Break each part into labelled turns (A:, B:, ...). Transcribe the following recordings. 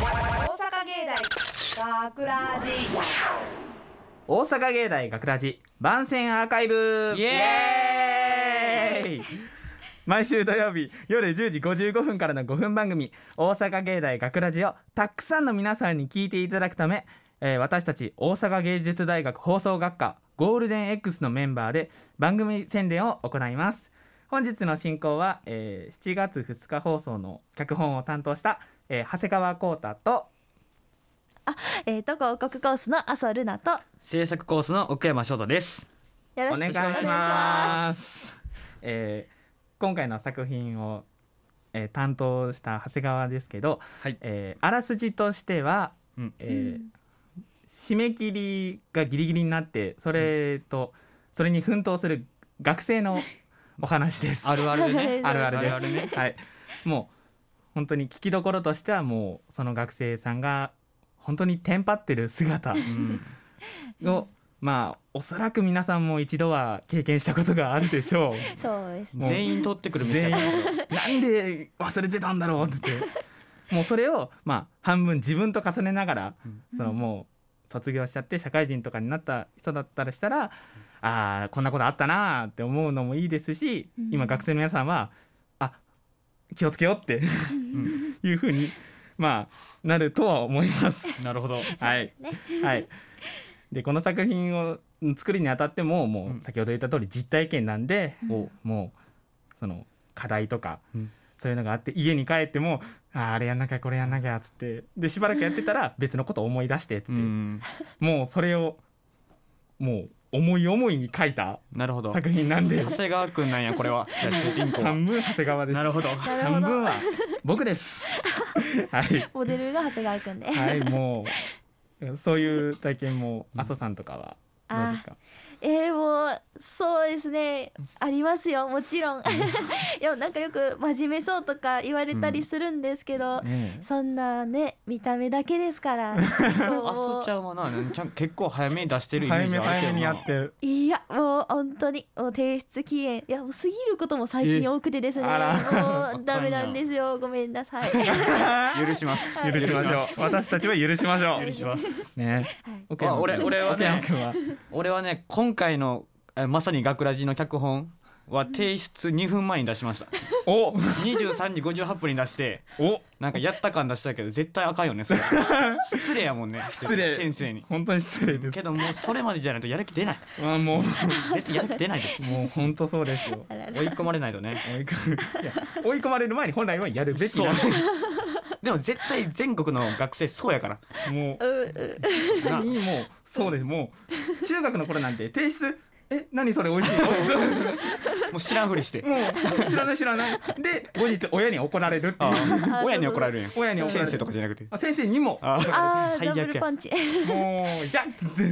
A: 芸大学ラジ。
B: 大阪芸大学ラジ番宣アーカイブ。
C: イエ
B: ーイ。毎週土曜日夜10時55分からの5分番組「大阪芸大学ラジをたくさんの皆さんに聞いていただくため、えー私たち大阪芸術大学放送学科ゴールデン X のメンバーで番組宣伝を行います。本日の進行は、えー7月2日放送の脚本を担当した、えー長谷川浩太と。
D: えーと広告コースの麻生ルナと。よ
C: 制作コースの奥山翔太です。
D: ろしくお
B: お願いし
D: ま
B: ます。えー今回の作品を、えー担当した長谷川ですけど、
C: はい。
B: えーあらすじとしては、
C: うん。
B: えー締め切りがギリギリになってそれと、それに奮闘する学生のお話です。
C: あるあるでね。
B: あるあるです。
C: あるあるね。
B: はい。もう本当に聞きどころとしてはもうその学生さんが本当にテンパってる姿。
C: うん。
B: を、まあおそらく皆さんも一度は経験したことがあるでしょう。
D: そうですね。
C: 全員取ってくるみたい
B: 全
C: な
B: んで忘れてたんだろうって。言ってもうそれをまあ半分自分と重ねながら、
C: うん。
B: そのもう卒業しちゃって社会人とかになった人だったらしたらああこんなことあったなーって思うのもいいですし、
D: うん。
B: 今学生の皆さんはあ気をつけようって。
C: うん。
B: いうふうにまあなるとは思います。
C: なるほど。
B: はい、はい、でこの作品を作るにあたってもも
C: うん。
B: う先ほど言った通り実体験なんで、
C: お
B: もうその課題とか、
C: うん。
B: そういうのがあって家に帰ってもあーあれやんなきゃこれやんなきゃっつってでしばらくやってたら別のことを思い出してって、
C: うん。
B: もうそれをもう思い思いに書いた
C: なるほど。
B: 作品なんで
C: 長谷川くんなんやこれは。じゃあ主人公は。
B: 半分長谷川です。
C: なるほど。
D: なるほど
B: 半分は僕です。はい。
D: モデルが長谷川くんで
B: はいもうそういう体験も阿蘇さんとかはどうですか？
D: えー、もうそうですね。ありますよ。もちろん。いやなんかよく真面目そうとか言われたりするんですけど、
B: ねえ。
D: そんなね見た目だけですから。
C: あ
D: こ
C: そちゃんはな。ちゃん結構早めに出してるイメ
B: 早め
C: ージあるけど
B: 早めにや
C: な
B: ってる。
D: ういやもう本当にもう提出期限。いやもう過ぎることも最近多くてですね。もうダメなんですよ。ごめんなさい、
C: 許します。
D: はい。
B: 許しましょう。私たちは許しましょう。
C: 許します。
B: ね。
D: はい。
C: 俺俺はね俺はね今回のえまさに学ラジの脚本は提出2分前に出しました。
B: お。
C: 23時58分に出して
B: お。
C: なんかやった感出したけど絶対あかんよねそれ。失礼やもんね
B: 失礼。
C: 先生に。
B: 本当に失礼です。
C: けどもうそれまでじゃないとやる気出ない。
B: あもう。
C: 絶対やる気出ないです。
B: もう本当そうですよ。
C: 追い込まれないとね。
B: 追い込いや追い込まれる前に本来はやるべきなんで
C: でも絶対全国の学生そうやから。
B: も
D: う。う
B: う
C: な
B: にもうそうです。もう中学の頃なんて提出え何それ美味しいの？
C: もう知らんふりして。
B: もう知らない知らない。で後日親に怒られるって
C: あ
B: いう
C: あ 親に怒られるんや。
B: 親に怒られる。
C: 先生とかじゃなくて。
B: あ先生にも。
C: あ
D: あーダブ
C: 最悪や。
D: ルパンチ。
B: もういや。っつって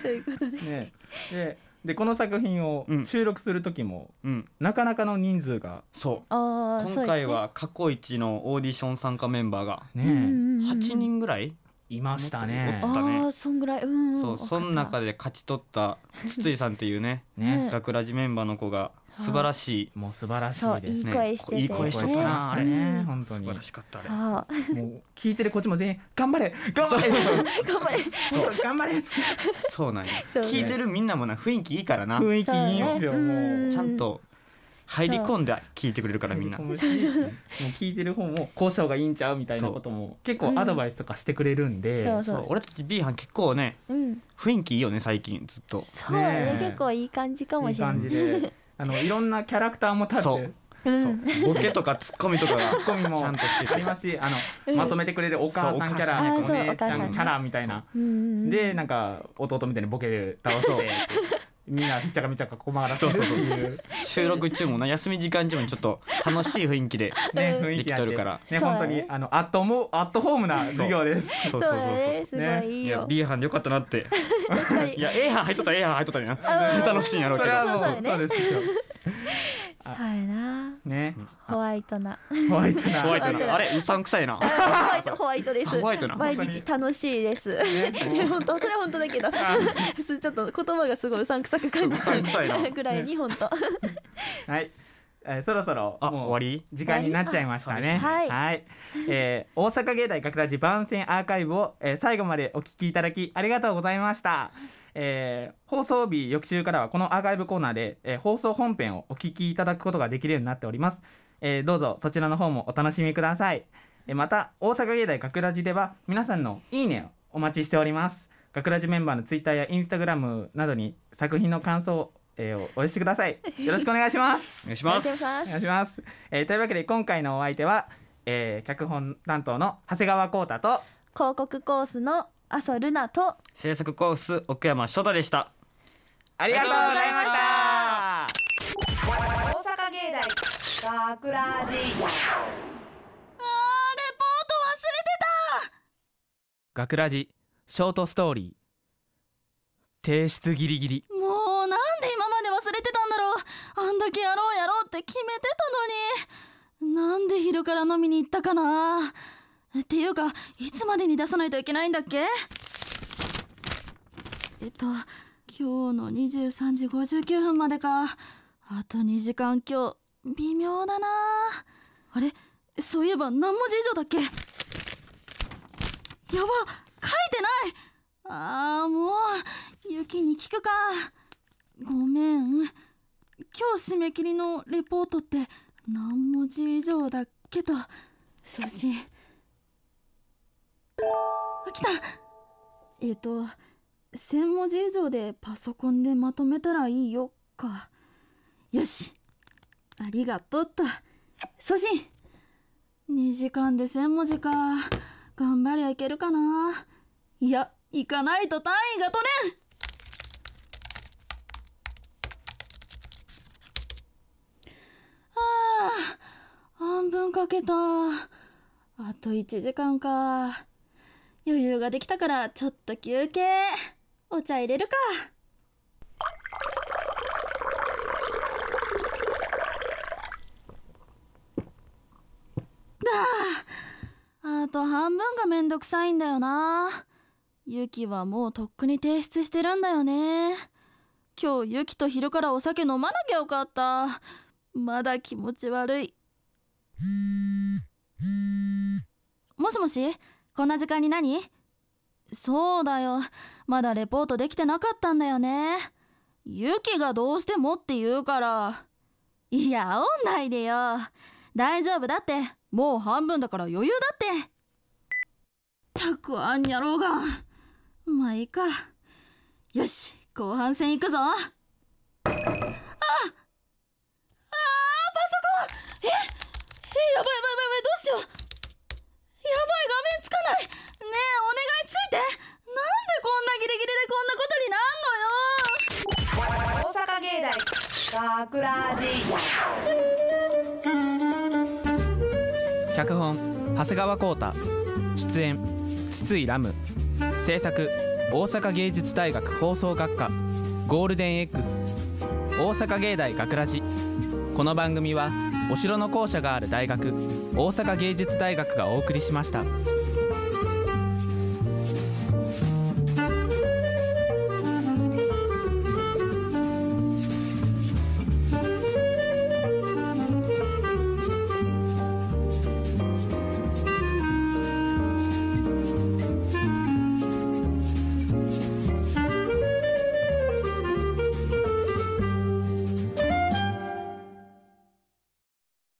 D: そういうことで
B: ねででこの作品を
C: うん。
B: 収録する時も、
C: うん。
B: なかなかの人数が。
C: そう。今回は過去一のオーディション参加メンバーが
B: ね、
D: そうですねうんうんうん。
C: 8人ぐらい
B: いましたね。
C: おったね。
D: ああそんぐらい。うんうん。
C: そうその中
D: で
C: で勝ち取った筒井さんっていうね
B: ね、
C: 学ラジメンバーの子が素晴らしい。
B: もう素晴らし
D: いい
B: いですね。
D: 声してて。
C: いい声してたなあれ
B: ね本当に。
C: 素晴らしかったあれ。
B: もう聞いてるこっちも全員頑張れ頑張れ。
D: 頑張れ。
B: そう。頑張れ
C: そうなんや。
D: ね。
C: 聞いてるみんなもな雰囲気いいからな。
B: 雰囲気いいよ。も
D: う。ん。
B: う
C: ちゃんと入り込んで聞いてくれるからみんな。
B: もう。聞いてる方も交渉がいいんちゃうみたいなことも結構アドバイスとかしてくれるんで、
D: そう
C: そう。俺たち B 班結構ね
D: うん
C: 雰囲気いいよね最近ずっと。
D: そうだね結構いい感じかも
B: いい
D: しれない。
B: 感じで。あのいろんなキャラクターも立
C: そう。
B: っ
C: そう。ボケとかツッコミとかが
B: ツッコミも
C: ちゃんとしてて
B: ありますしあの、
D: うん。
B: まとめてくれるお母さんキャラ
D: そうお母さん
B: お姉ちゃんキャラみたいな、
D: うんうんうん。
B: でなんか弟みたいにボケで倒してみんなひっちゃかみっちゃかこまがらせるっていう。
C: 収録中もな休み時間中もちょっと楽しい雰囲気で
B: ね
D: うん
B: 雰囲気あ
C: るから。
B: ね本当にあのアットモアットホームな授業です。
C: そう
D: そ
C: そううそう。そう
D: だねすごいいい
C: いや
D: よ
C: B 班でよかったなって。いや A 班入っとったら A 班入っとったらな。
D: うん
C: 楽しいんやろうけど。
B: それはもう
D: そうそうね。
B: そうですよ。
D: はいな
B: ね。
D: ホワイトな。
B: ホワイトな。
C: ホワイト
D: な。
C: なあれ？うさんくさいな。
D: あホワイトホワイトです。
C: ホワイトな。
D: 毎日楽しいです。本当それは本当だけど普通ちょっと言葉がすごいうさんくさく感じ
C: う
D: ぐらいに本当。
B: はい。えーそろそろ
C: あ
B: もう
C: 終わり？
B: 時間になっちゃいましたね。
D: 終わり？
B: えー大阪芸大学ラジ番宣アーカイブを、えー最後までお聞きいただきありがとうございました。えー放送日翌週からはこのアーカイブコーナーで、えー放送本編をお聞きいただくことができるようになっております。えーどうぞそちらの方もお楽しみください。えーまた大阪芸大学ラジでは皆さんのいいねをお待ちしております。学ラジメンバーのツイッターやインスタグラムなどに作品の感想を、えーお寄せください。よろしくお願いします
C: お。願いします
D: お願いします
B: えーというわけで今回のお相手は、えー脚本担当の長谷川浩太と
D: 広告コースの麻生ルナと。
C: 制作コース奥山翔太でした。
B: ありがとうございました。
A: 大阪芸大学ラジ
D: あーレポート忘れて
B: 学ラジショートストーリー。提出ギリギリ。
E: もうなんで今まで忘れてたんだろう。あんだけやろうやろうって決めてたのに。なんで昼から飲みに行ったかなっていうかいつまでに出さないといけないんだっけ？えっと今日の23時59分までか。あと2時間今日。微妙だな。あれ？そういえば何文字以上だっけ？やば書いてない。あーもうユキに聞くか。ごめん。今日締め切りのレポートって何文字以上だっけと。送信えっ、と1000文字以上でパソコンでまとめたらいいよか。よし。ありがとうっと。送信。2時間で1000文字か。頑張りゃいけるかな。いや行かないと単位が取れん。ああ半分かけた。あと1時間か。余裕ができたからちょっと休憩お茶入れるか。だあと半分がめんどくさいんだよな。ユキはもうとっくに提出してるんだよね。今日ユキと昼からお酒飲まなきゃよかった。まだ気持ち悪い。もしもし？こんな時間に何？そうだよ。まだレポートできてなかったんだよね。ユキがどうしてもって言うから。いや煽んないでよ。大丈夫だって。もう半分だから余裕だって。たくあんやろうが。まあいいか。よし後半戦行くぞ。ああパソコン。え？えやばいやばいやばいどうしよう。つかない。ねえお願いついて。なんでこんなギリギリでこんなことになんのよ。
A: 大阪芸大学ラジ
B: 脚本長谷川浩太。出演筒井ラム。制作大阪芸術大学放送学科。ゴールデン X 大阪芸大学ラジ。この番組はお城の校舎がある大学大阪芸術大学がお送りしました。